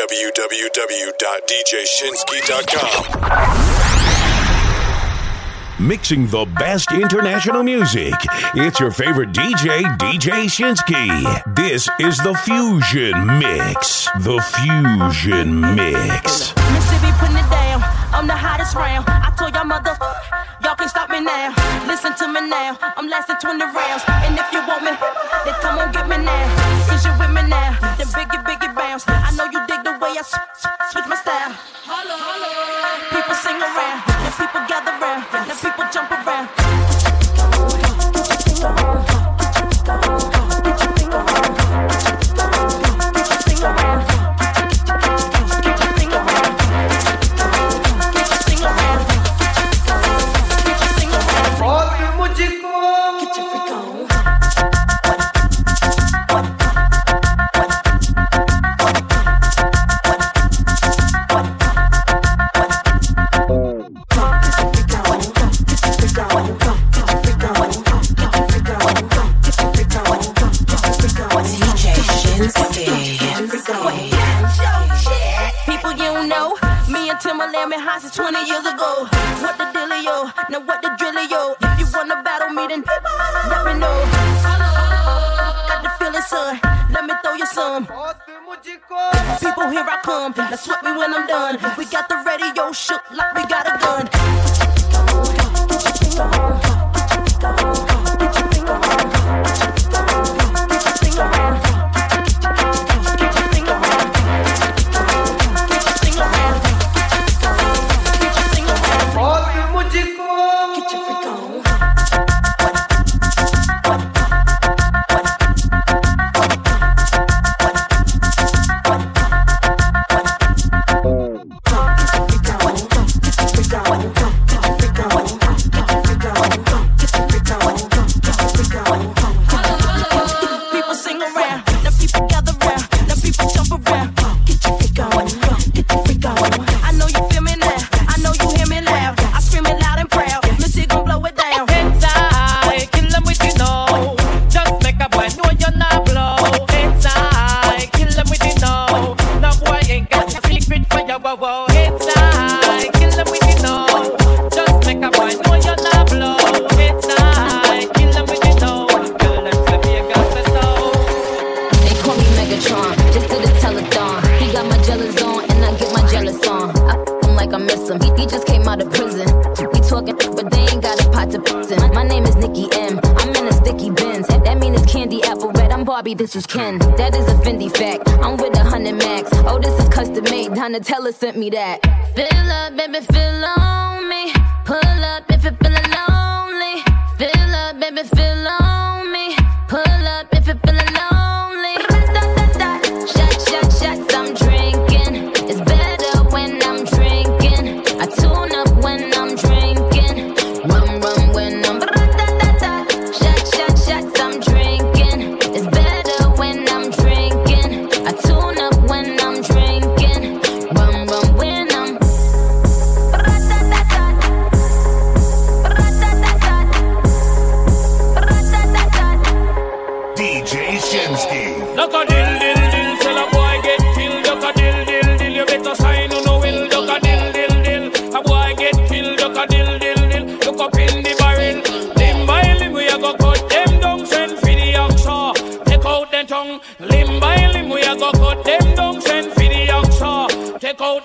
www.djshinski.com. Mixing the best international music. It's your favorite DJ, DJ Shinski. This is the Fusion Mix. The Fusion Mix. Mississippi putting it down. I'm the hottest round. I told y'all mother, y'all can stop me now. Listen to me now. I'm lasting 20 rounds. And if you want me, then come on get me now. Since you with me now biggie, biggie bounce. I know you dig the way I sw- sw- switch my style. Holla, holla. People sing around, and people gather around, and people jump around. People, here I come. Now sweat me when I'm done. We got the radio shook like we got a gun. tell us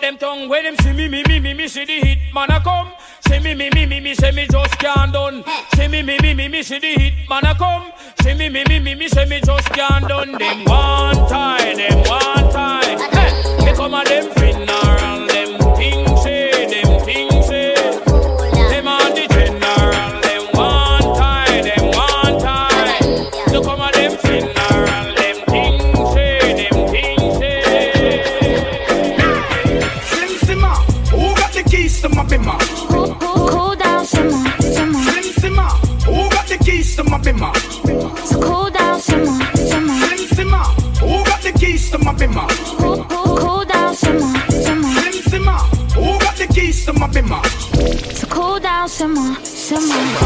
them tongue when them see me, me, me, me, me, see the hit man a come. See me, me, me, me, me, see me just can't done. See me, me, me, me, me, see the hit man a come. See me, me, me, me, me, see me just can't done. Them one time, them one time. Hey, me come a them someone.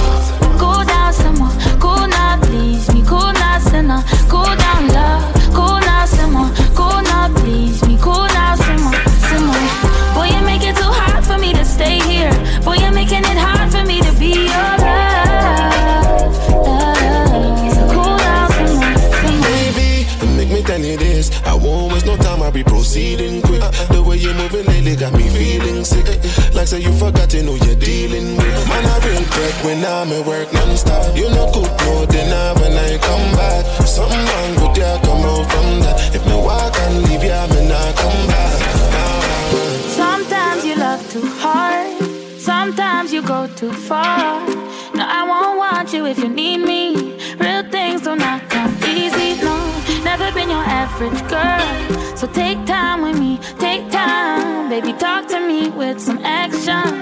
When I'm at work non-stop. You know cook no dinner when I come back. Something wrong with you, come out from that. If no walk and leave you, me not come back. Sometimes you love too hard. Sometimes you go too far. No, I won't want you if you need me. Real things do not come easy, no. Never been your average girl. So take time with me, take time. Baby, talk to me with some action.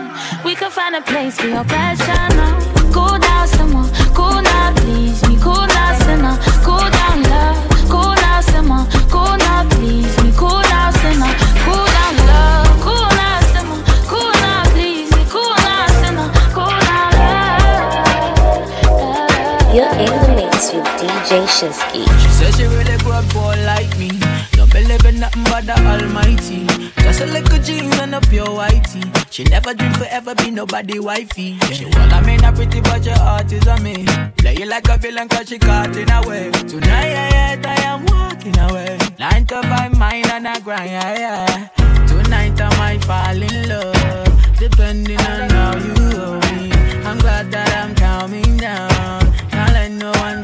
We could find a place for your passion. No. Cool down, someone. Cool now, please me. Cool now, sinner. Cool down, love. Cool now, someone. Cool now, please me. Cool now, sinner. Cool down, love. Cool now, simmer. Cool now, please me. Cool now, sinner. Cool now, love. You're in the mix with DJ Shinski. She says she really good boy like me. Nothing but the Almighty. Just a little jeans and a pure whitey. She never dream forever be nobody wifey. She want I mean a pretty but your heart is on me. Play you like a villain cause she caught in a way. Tonight I am walking away. Nine to five mine and I grind, yeah, yeah. Tonight I might fall in love. Depending on how you hold me. I'm glad that I'm calming down. Can't let no one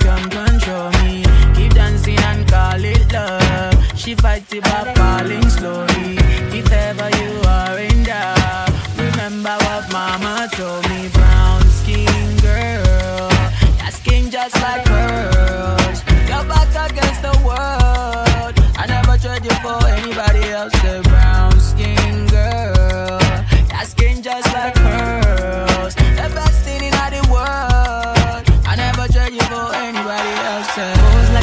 She fights it by falling slowly.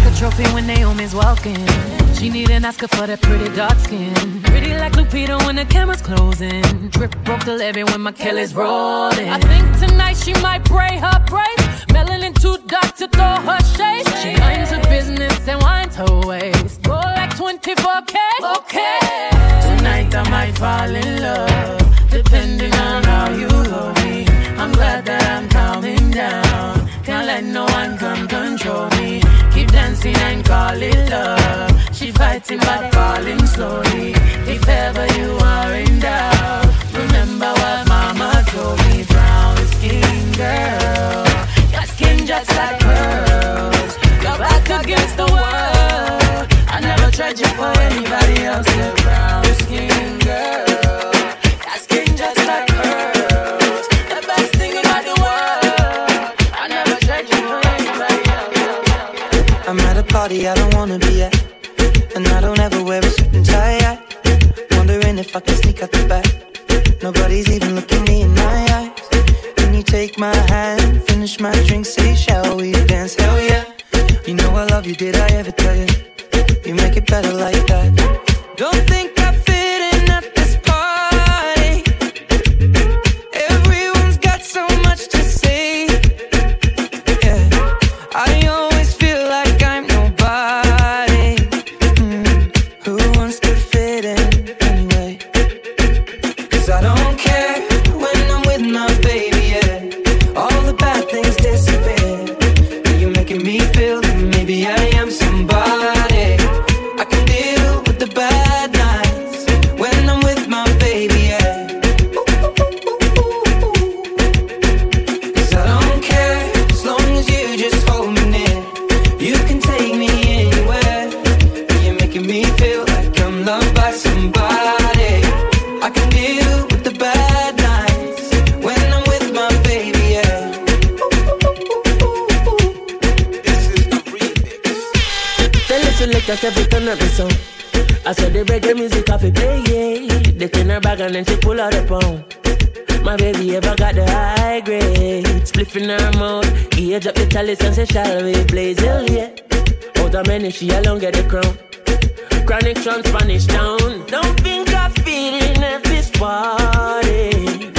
Like a trophy when Naomi's walking. She need an Oscar for that pretty dark skin. Pretty like Lupita when the camera's closing. Drip broke the levee when my Kelly's rolling. I think tonight she might braid her braids. Melanin too dark to throw her shade. She minds her business and winds her waist. Go like 24K. Okay. Tonight I might fall in love, depending on how you call it love. She fighting but falling slowly. If ever you are in doubt, remember what mama told me. Brown skin girl, your skin just like pearls. Your back against the world. I never tried you for anybody else. Party I don't wanna be at. And I don't ever wear a suit and tie. Wondering if I can sneak out the back. Chalice and say, shall we blaze yeah. Out of many, she alone get the crown. Chronixx from Spanish town. Don't think I'm feeling at this party.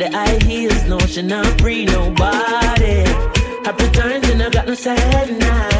The high heels, no, she not free nobody. Happy times and I got no sad nights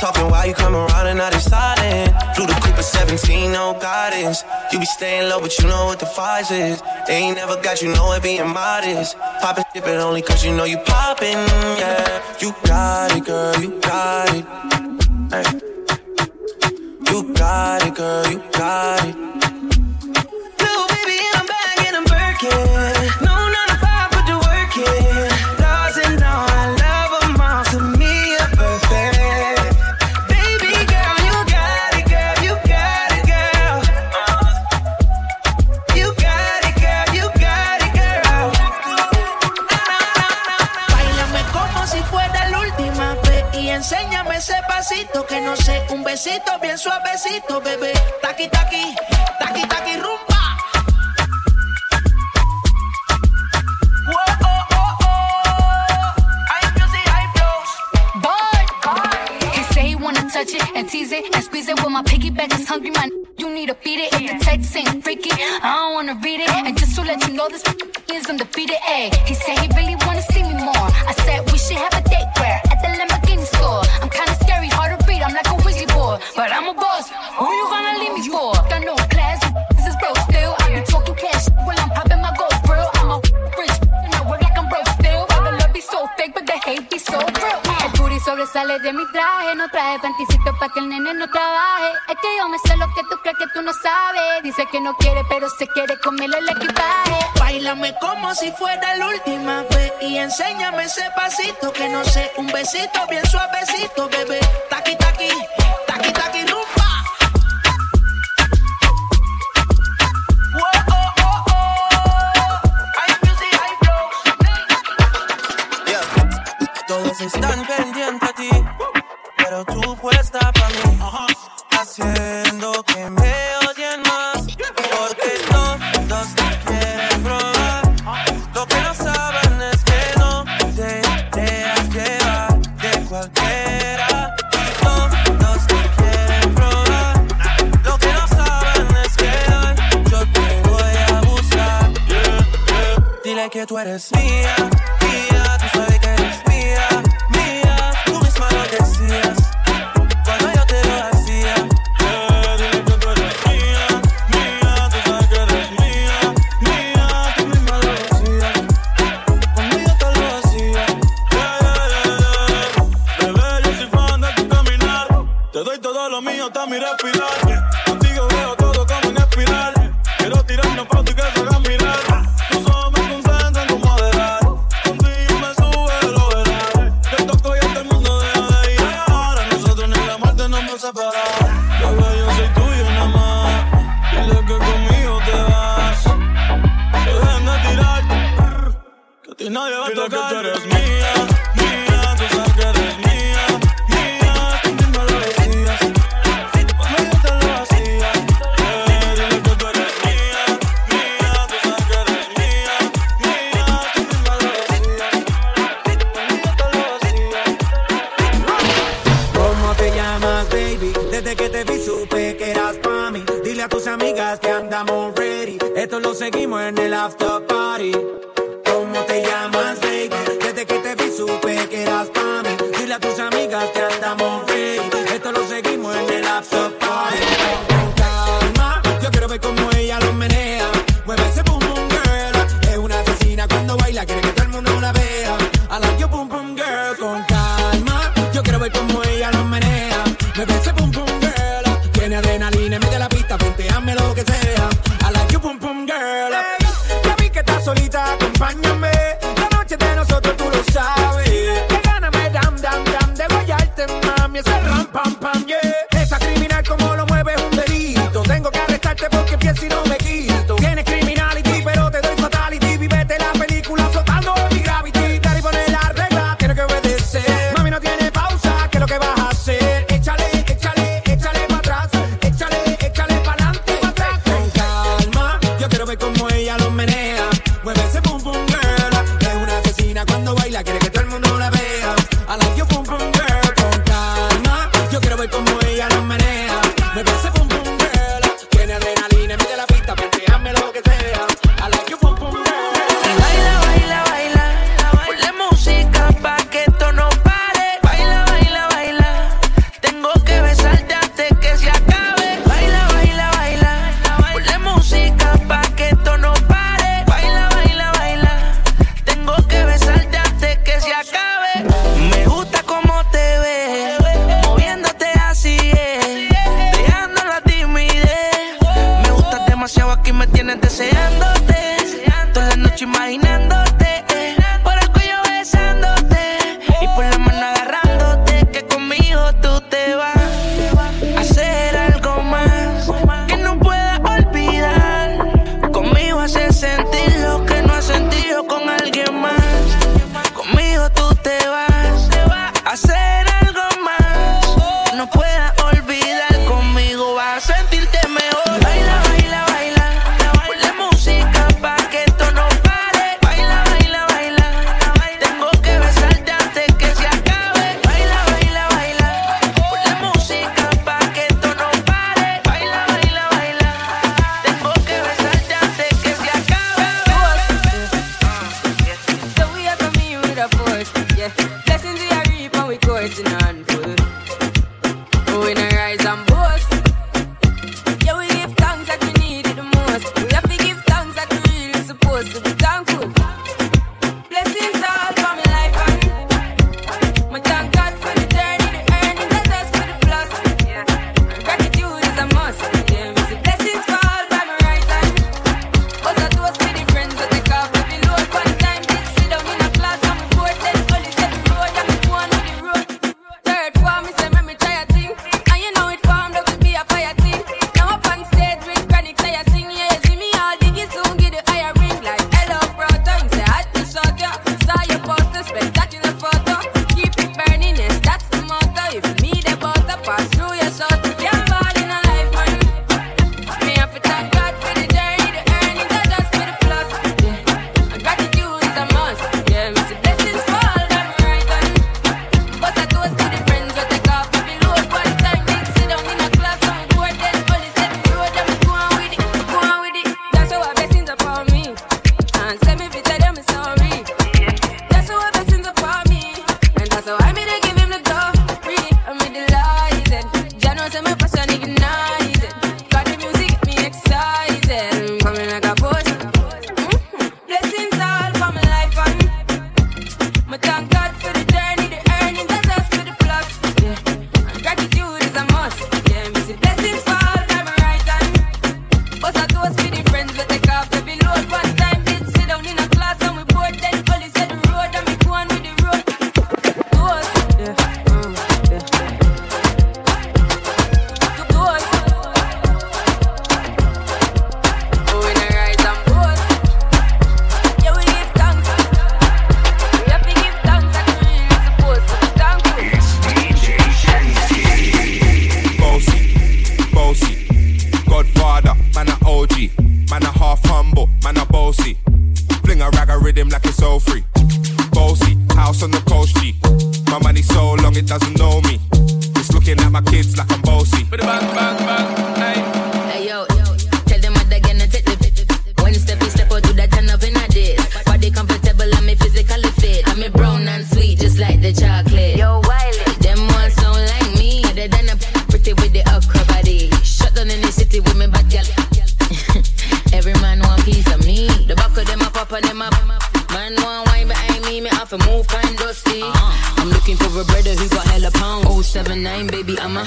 Talking while you come around and now they silent. Flew the Cooper 17, no guidance. You be staying low, but you know what the fight is. They ain't never got you know it being modest. Poppin' shit, but only cause you know you poppin', yeah. You got it, girl, you got it. Hey. You got it, girl, you got it. Little baby, I'm back and I'm working. No sé, un besito bien suavecito, bebé. Taki taki, taki taki rumba. Touch it and tease it and squeeze it. When my piggyback is hungry, man, you need to feed it. If the text ain't freaky, I don't wanna read it. And just to let you know, this is undefeated. Ayy, he said he really wanna see Who you gonna leave me for? Got no class, this is broke still. I be talking cash while I'm popping my gold grill. I'm a rich, and I work like I'm broke still. All the love be so fake, but the hate be so real. El booty sobresale de mi traje, no traje panticito pa' que el nene no trabaje. Es que yo me sé lo que tú crees que tú no sabes. Dice que no quiere, pero se quiere comerle el equipaje. Báilame como si fuera la última vez y enséñame ese pasito que no sé, un besito bien suavecito, bebé. Taqui, taqui están pendientes a ti, pero tú puesta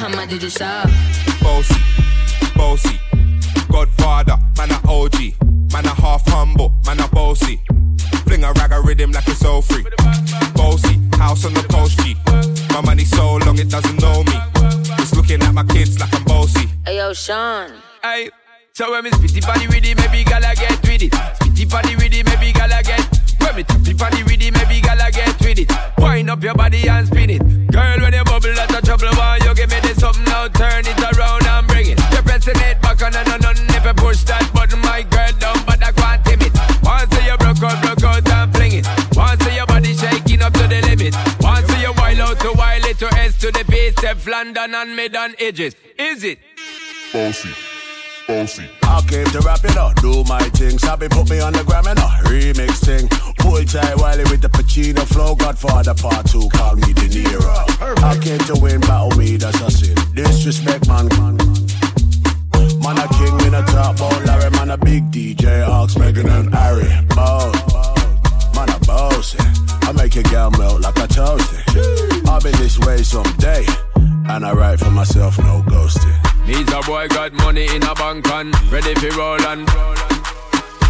baby, I'm a hammer, did you stop? Bossy, bossy, Godfather, man a OG, man a half humble, man a bossy. Fling a rag a rhythm like it's all free. Bossy, house on the coast G. My money so long it doesn't know me. It's looking at my kids like I'm bossy. Hey yo, Sean. Hey, so when me spitty body with it, maybe gala get London and mid and edges. Is it? Bossy. Bossy. I came to rap it up, do my thing. Sabi put me on the gram and a remix thing. Pull tight Wiley with the Pacino flow. Godfather part two, call me De Niro. I came to win, battle me, that's a sin. Disrespect, man. Man a king in a top ball, Larry. Man a big DJ, Ox, Meghan and Harry. Bow. Man a bossy. I make your girl melt like a toasty. I'll be this way someday. And I write for myself, no ghosting. Needs a boy got money in a bank and ready for roll and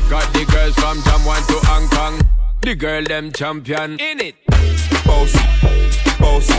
got the girls from Jam 1 to Hong Kong. The girl them champion in it. Bossy, bossy.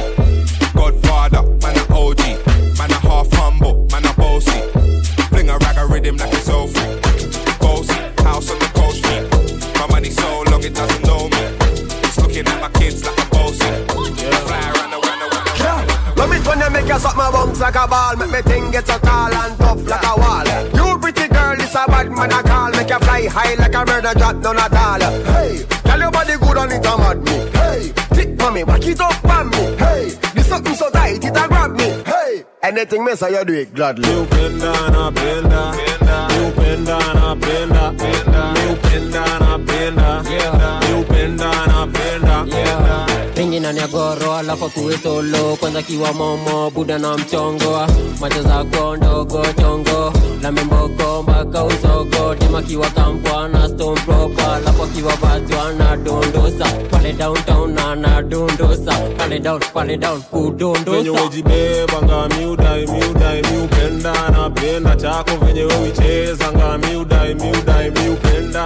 High like a bird and drop none at all. Hey, tell your body good on it, a mad me. Hey, tick for me, back it up on me. Hey, this something so tight, it a grab me. Hey, anything me say you do it gladly. You bend down, I bend down You bend down, I bend down You Pengi na nyagoro alafu kuwe solo kwanza kiwa momo buda na mchongo macho za kondogo chongo la membogo mpaka usogo tema kiwa kampwa na stone alafu kiwa batwa na dondosa pale downtown na na pale down pale down kudondosa ngami udai mi udai mi upenda chako venye wewe ngami udai mi udai mi upenda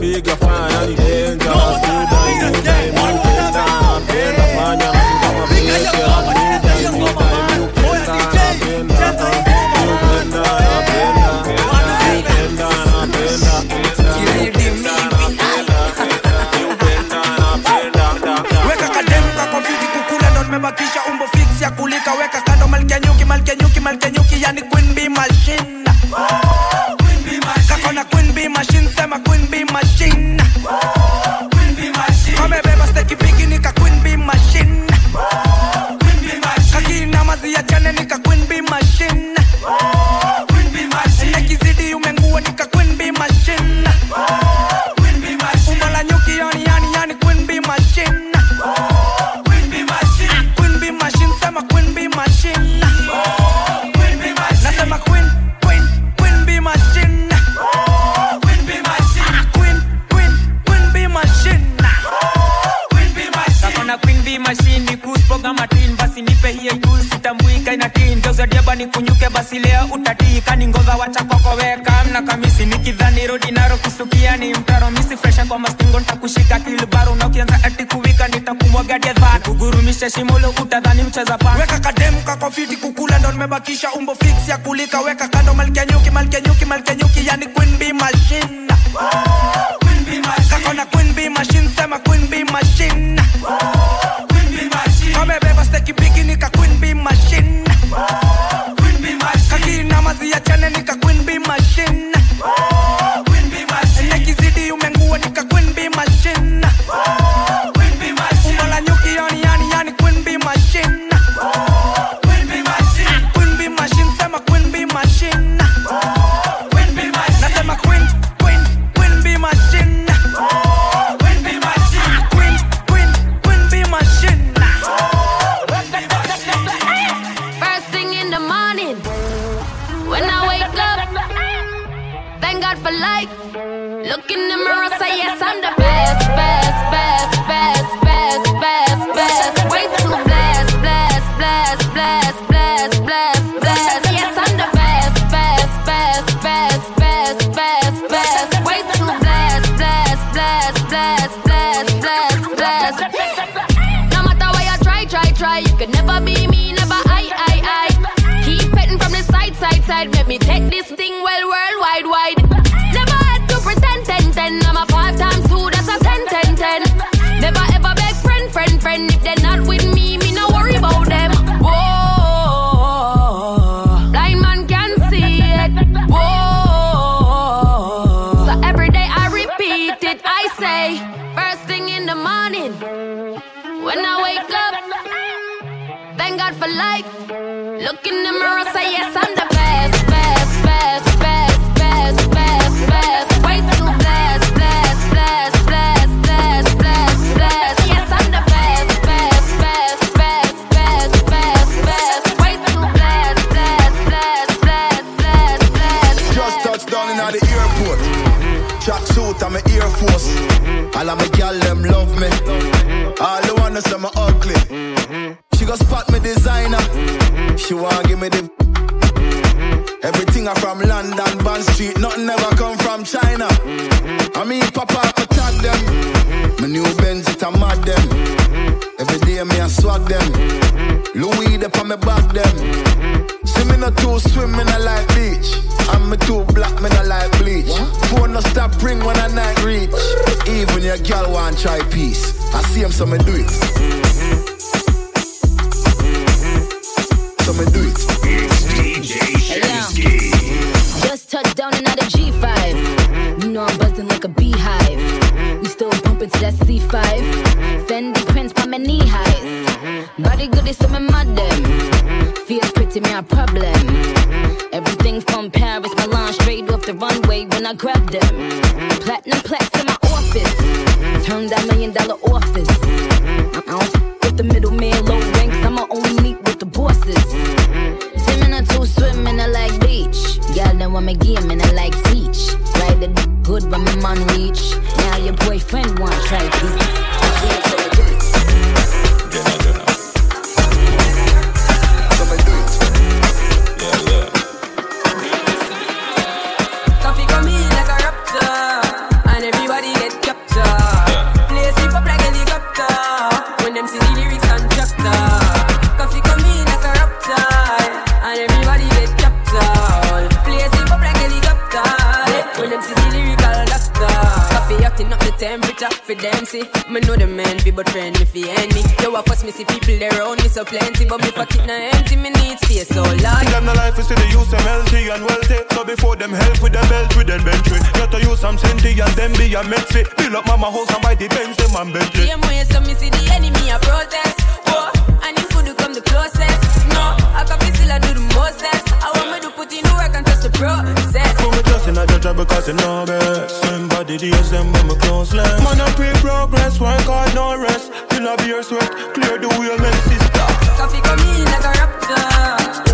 figa fire ni napenda fanya kama vile miudai miudai miupenda napenda miupenda napenda napenda weka fiti kukula ndo nimebakisha umbo fix ya kulika. Weka kando malkia nyuki malkia nyuki malkia nyuki yani queen bee machine. Kako queen bee machine sema queen bee machine ya chane nika queen bee machine kugurumisha shimulo utadhani mcheza weka kademu kakofiti kukula ndo nimebakisha umbo could never be me, never I, I, I. Keep petting from the side, side, side. Let me take this thing well, worldwide, wide. Try peace. I see him, so me do it. So me do it. Just touched down of G5. You know I'm buzzing like a beehive. We still bumping to that C5. Fendi prints by my knee highs. Body good is some madam. Feels pretty, me a problem. Everything from Paris, Milan, straight off the runway when I grab them. Platinum plaques in my office. Turn that million dollar office. I don't f- with the middleman, low ranks. I'ma only meet with the bosses. Swimming or two, swimming, I like beach. Y'all know I'm game and I like teach. Ride the good when my man reach. Now your boyfriend want try beat. Them see. Me know the man be but friend me fi any. Yo, of force me see people there around me so plenty, but me pocket na empty. Me need space so large. Them the life is to the use them healthy and wealthy. So before them help with the belt with them bench Got to use some senti and them be a medfit. Build up mama house and buy the Benz them and Bentley. Same way, so me see the enemy a protest. Oh, and him could come the closest. No, I can feel still I do the mostest. I want me to put in the work and trust the process. In a judge because they know best. Same body days them when me close less. Man, I pray progress, work hard, no rest. Till I be your sweat, clear the wheel, make sister. Koffee come in like a raptor,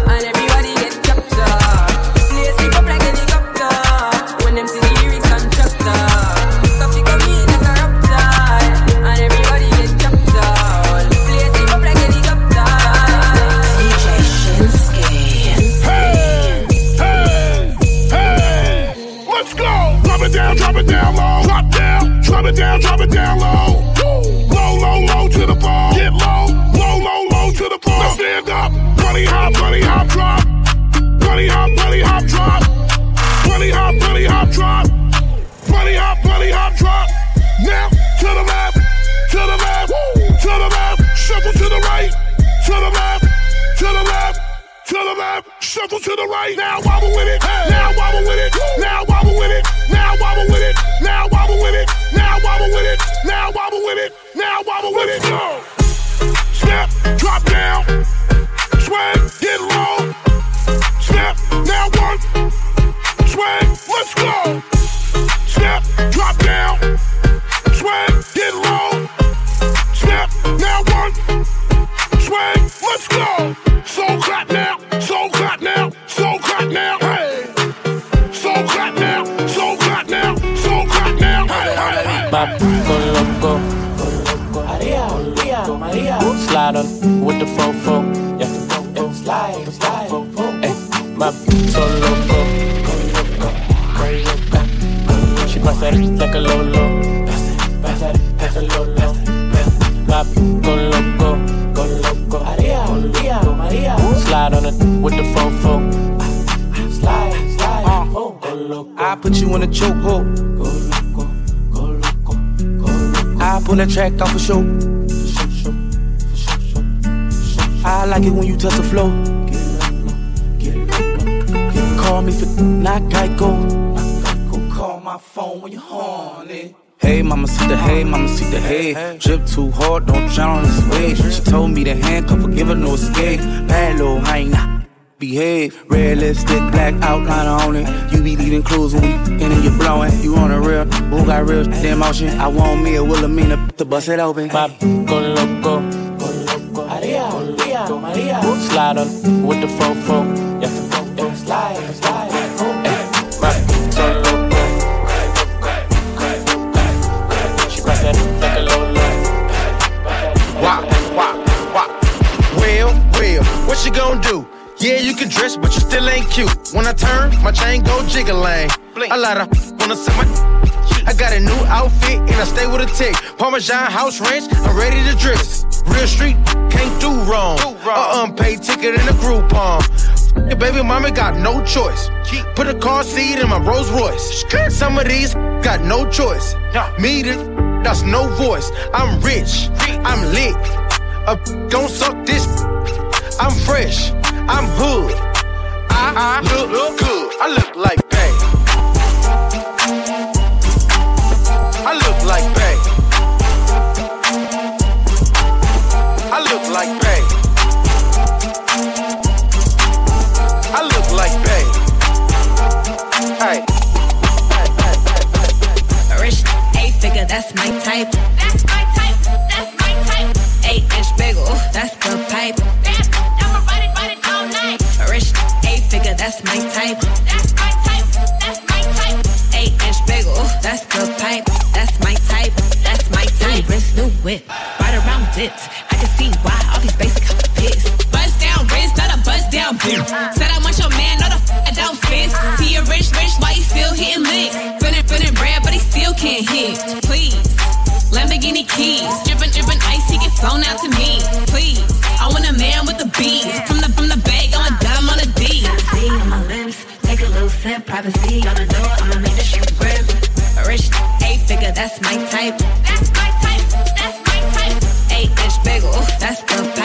like it when you touch the floor. Call me for not Geico. Call my phone when you're horny. Hey, mama, see the hey, mama, see the hey. Drip too hard, don't drown on this wave. She told me to handcuff her, give her no escape. Bad little hyena. Behave, red lipstick, black outline on it. You be leaving clues when we f***ing and you blowing. You on a real, who got real damn motion? I want me a Wilhelmina to bust it open. My go Slide on with the fofo, yeah, yeah. Slide, slide, what you gonna do? Yeah, you can dress, but you still ain't cute. When I turn, my chain go jiggling. A lot of wanna see my. I got a new outfit and I stay with a tick. Parmesan house ranch, I'm ready to dress. Real street, can't do wrong. A unpaid ticket in a Groupon. Your baby mama got no choice. Put a car seat in my Rolls Royce. Some of these got no choice. Me, this, that's no voice. I'm rich, I'm lit. A don't suck this. I'm fresh, I'm hood. I, I look, look good. I look like Bay. That's my type. That's my type. That's my type. Eight inch bagel, that's the pipe. I'ma ride it, ride it all night. Rich eight figure, that's my type. That's my type. That's my type. Eight inch bagel, that's the pipe. That's my type. That's my type. New wrist, new whip, right around dips. I can see why all these basic hits. Bust down wrist, not a bust down bitch. Said I want your man, not a f- don't fit. See a rich, rich, why he still hitting licks? Feeling, feeling red, but he still can't hit. Keys, dripping, dripping ice, he get flown out to me. Please, I want a man with the beats. From the from the bag, I'm a dime on a D. See on my lips, take a little sip, privacy on the door, I'ma make the shit grip. Rich, eight figure, that's my type. That's my type. That's my type. Eight inch bagel, that's the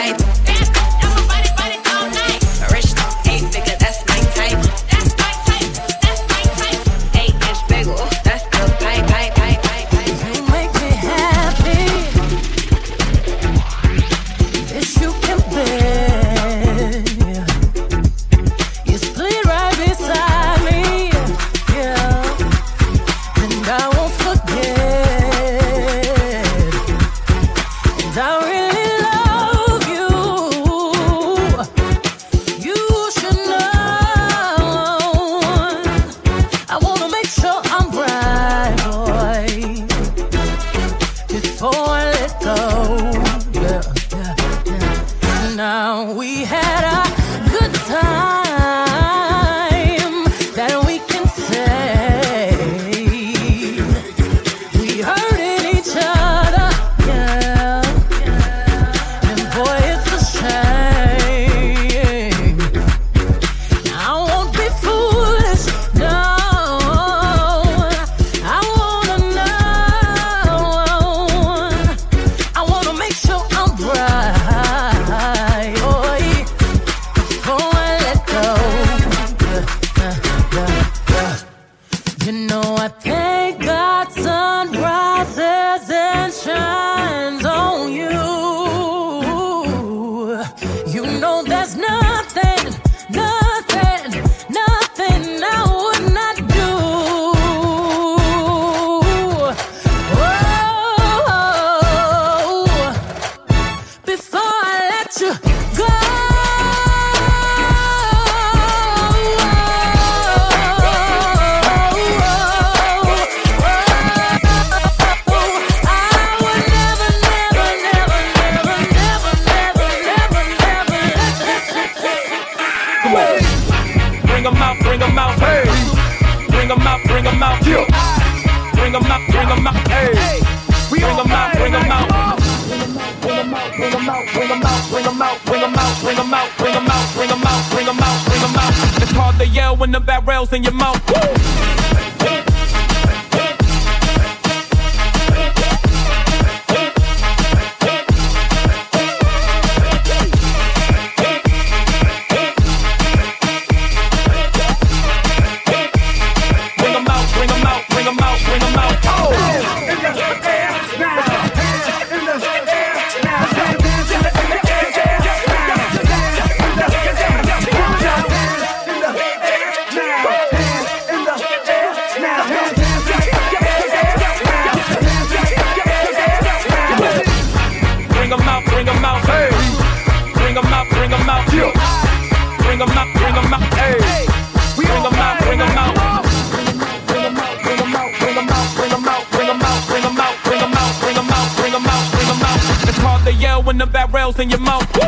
when the barrel's in your mouth. Woo!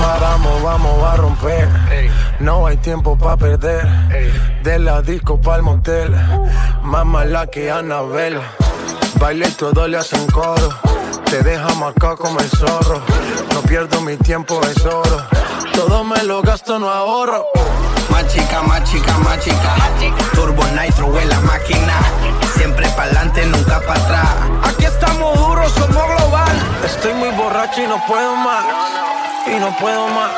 Ma, Vamos, vamos a romper. No hay tiempo para perder. De la disco pa'l motel. Más mala que Anabel. Baile y todo le hacen coro. Te deja marcado como el zorro. No pierdo mi tiempo, es oro. Todo me lo gasto, no ahorro. Más chica, más chica, más chica. Turbo Nitro en la máquina. Siempre pa'lante, nunca para atrás. Aquí estamos duros, somos global. Estoy muy borracho y no puedo más. Y no puedo más.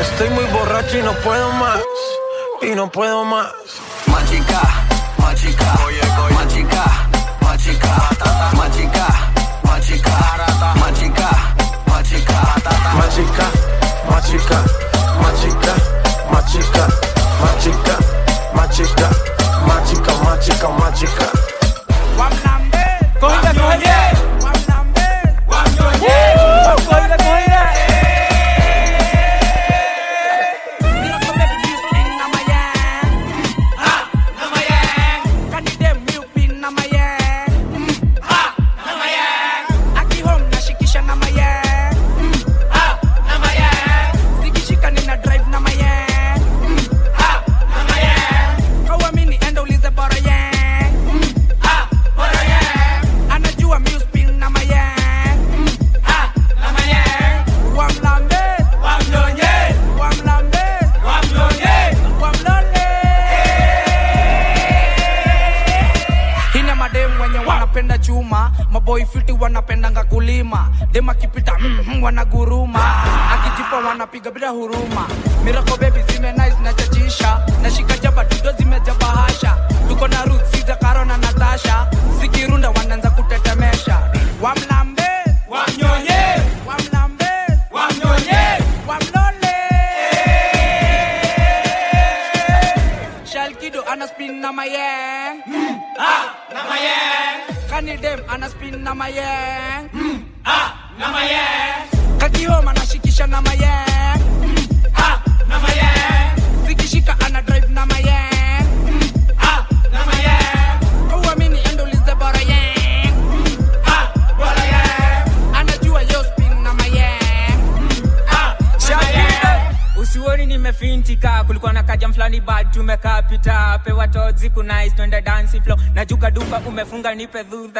Estoy muy borracho y no puedo más. Y no puedo más. Más chica, más chica. Más chica, más chica. Más chica, más chica. Más chica, más chica. Machika, machika, machika, machika,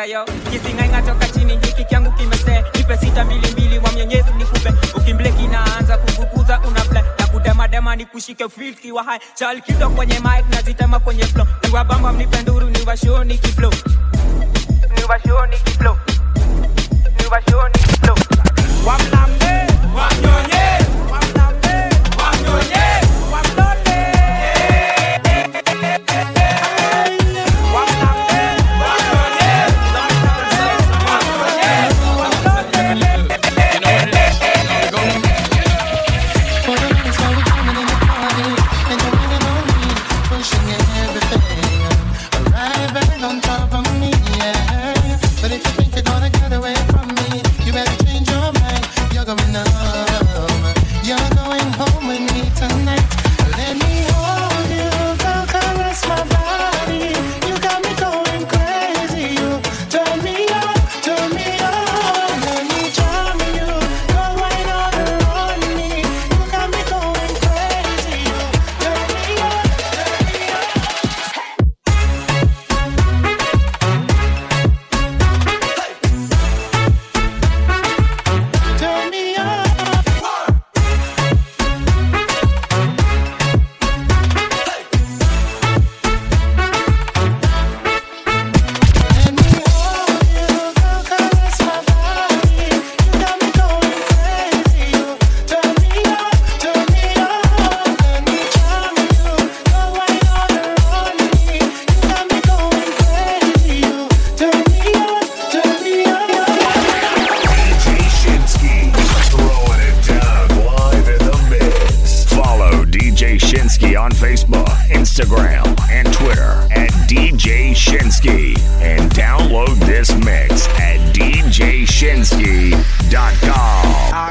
yo. Kisingainga toka chini hiki kyangu kimese. Nipe sita mbili mbili wa mwenyezi nikupe. Ukimbleki naanza kuguguza una fly. Na kudemadema nikushike filki wa hai. Chalkido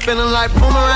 feeling like boomerang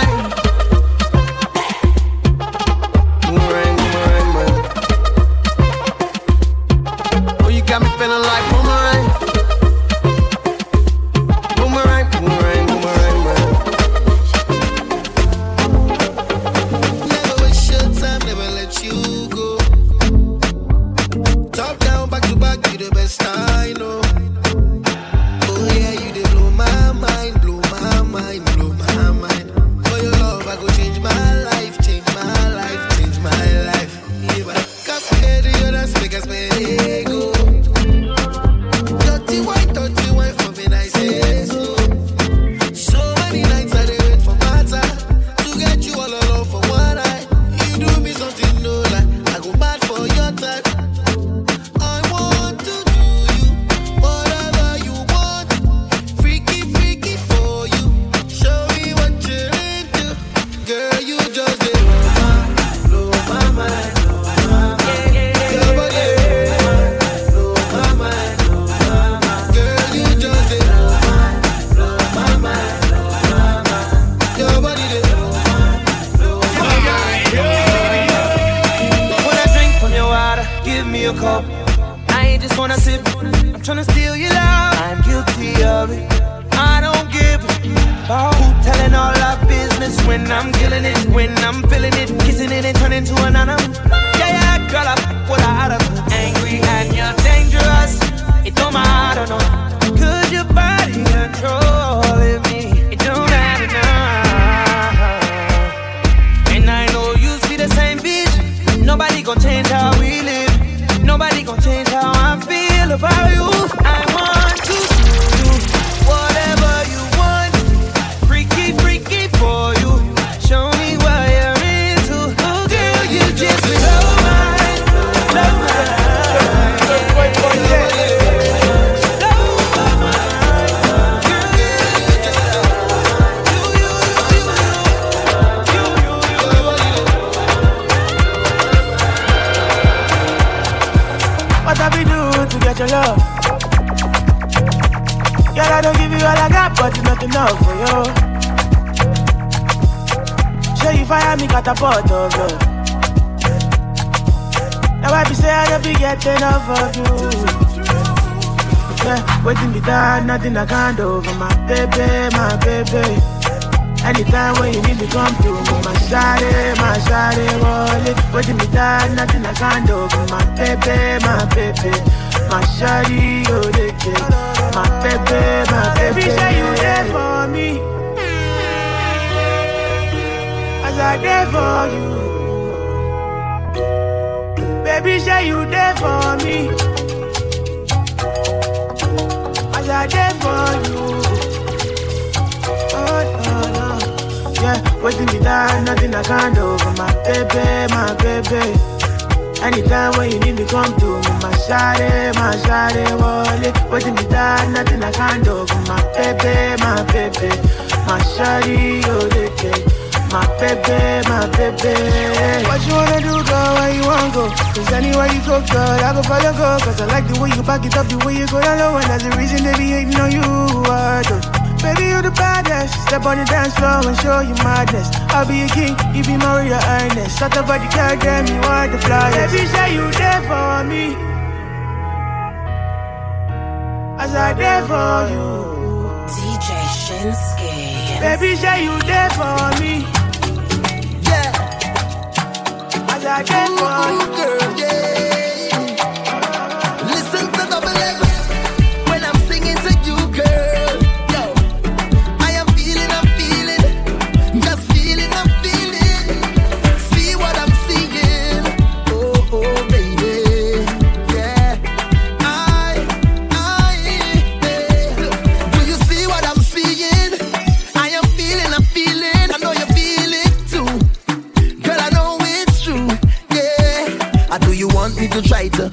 catapult of love. Now I be say I don't be getting enough of you. Yeah, waiting be done, nothing I can't do for my baby, my baby. Anytime when you need me, come through. My shawty, eh, my shawty, eh, wallet. Waiting me done, nothing I can't do for my baby, my baby. My shawty, eh, oh, they. My baby, my baby. Baby, say you there for me. As I there for you. Baby, say you there for me. As I there for you. Oh, no, no. Yeah, waiting me down, nothing I can't do for my baby, my baby. Anytime when you need me, come to me, my shawty, my shawty, wallet. Waiting me down, nothing I can't do for my baby, my baby. My shawty, oh, they take. My baby, my baby. What you wanna do, girl? Where you wanna go? Cause anywhere you go, girl, I go follow, go. Cause I like the way you back it up, the way you go down low. And that's the reason they be hating on you. Uh, I do. Baby, you the baddest. Step on the dance floor and show you madness. I'll be a king, you be Maria Ernest. Shut up, body can't get me, want the flyers. Baby, say you there for me. As I there for you. DJ Shinski. Baby, say you there for me. I there for you. girl, yeah.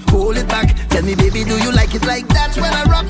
Hold it back? Tell me, baby, do you like it like that when I rock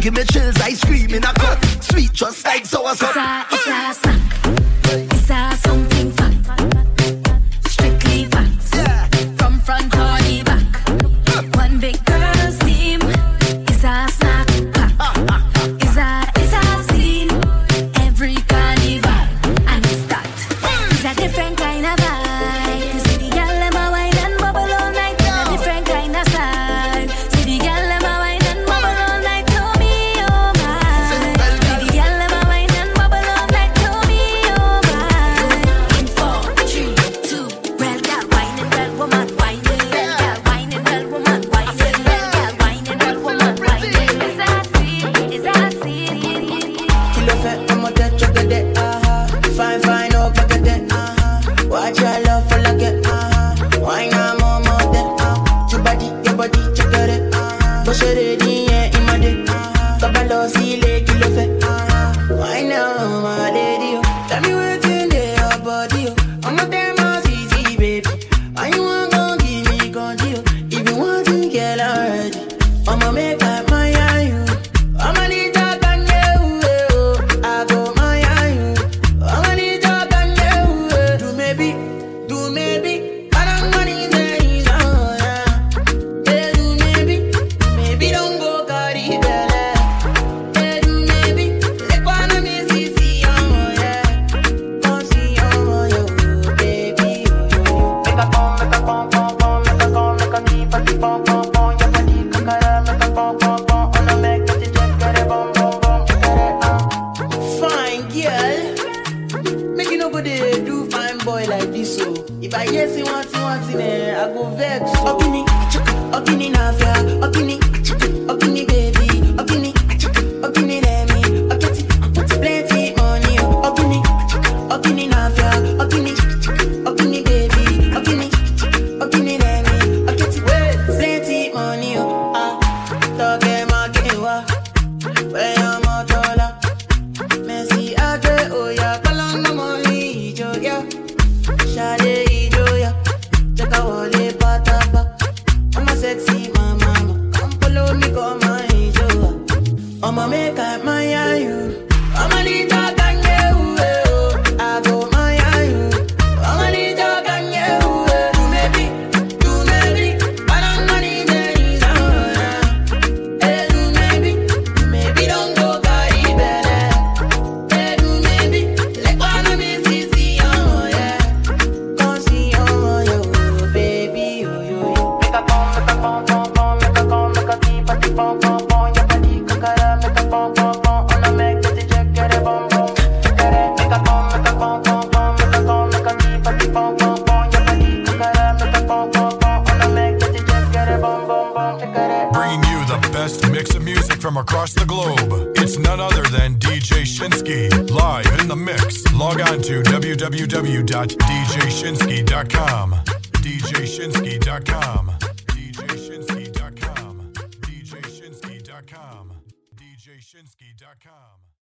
give me chills, ice cream in a cup. Sweet just like sour. It's a, it's a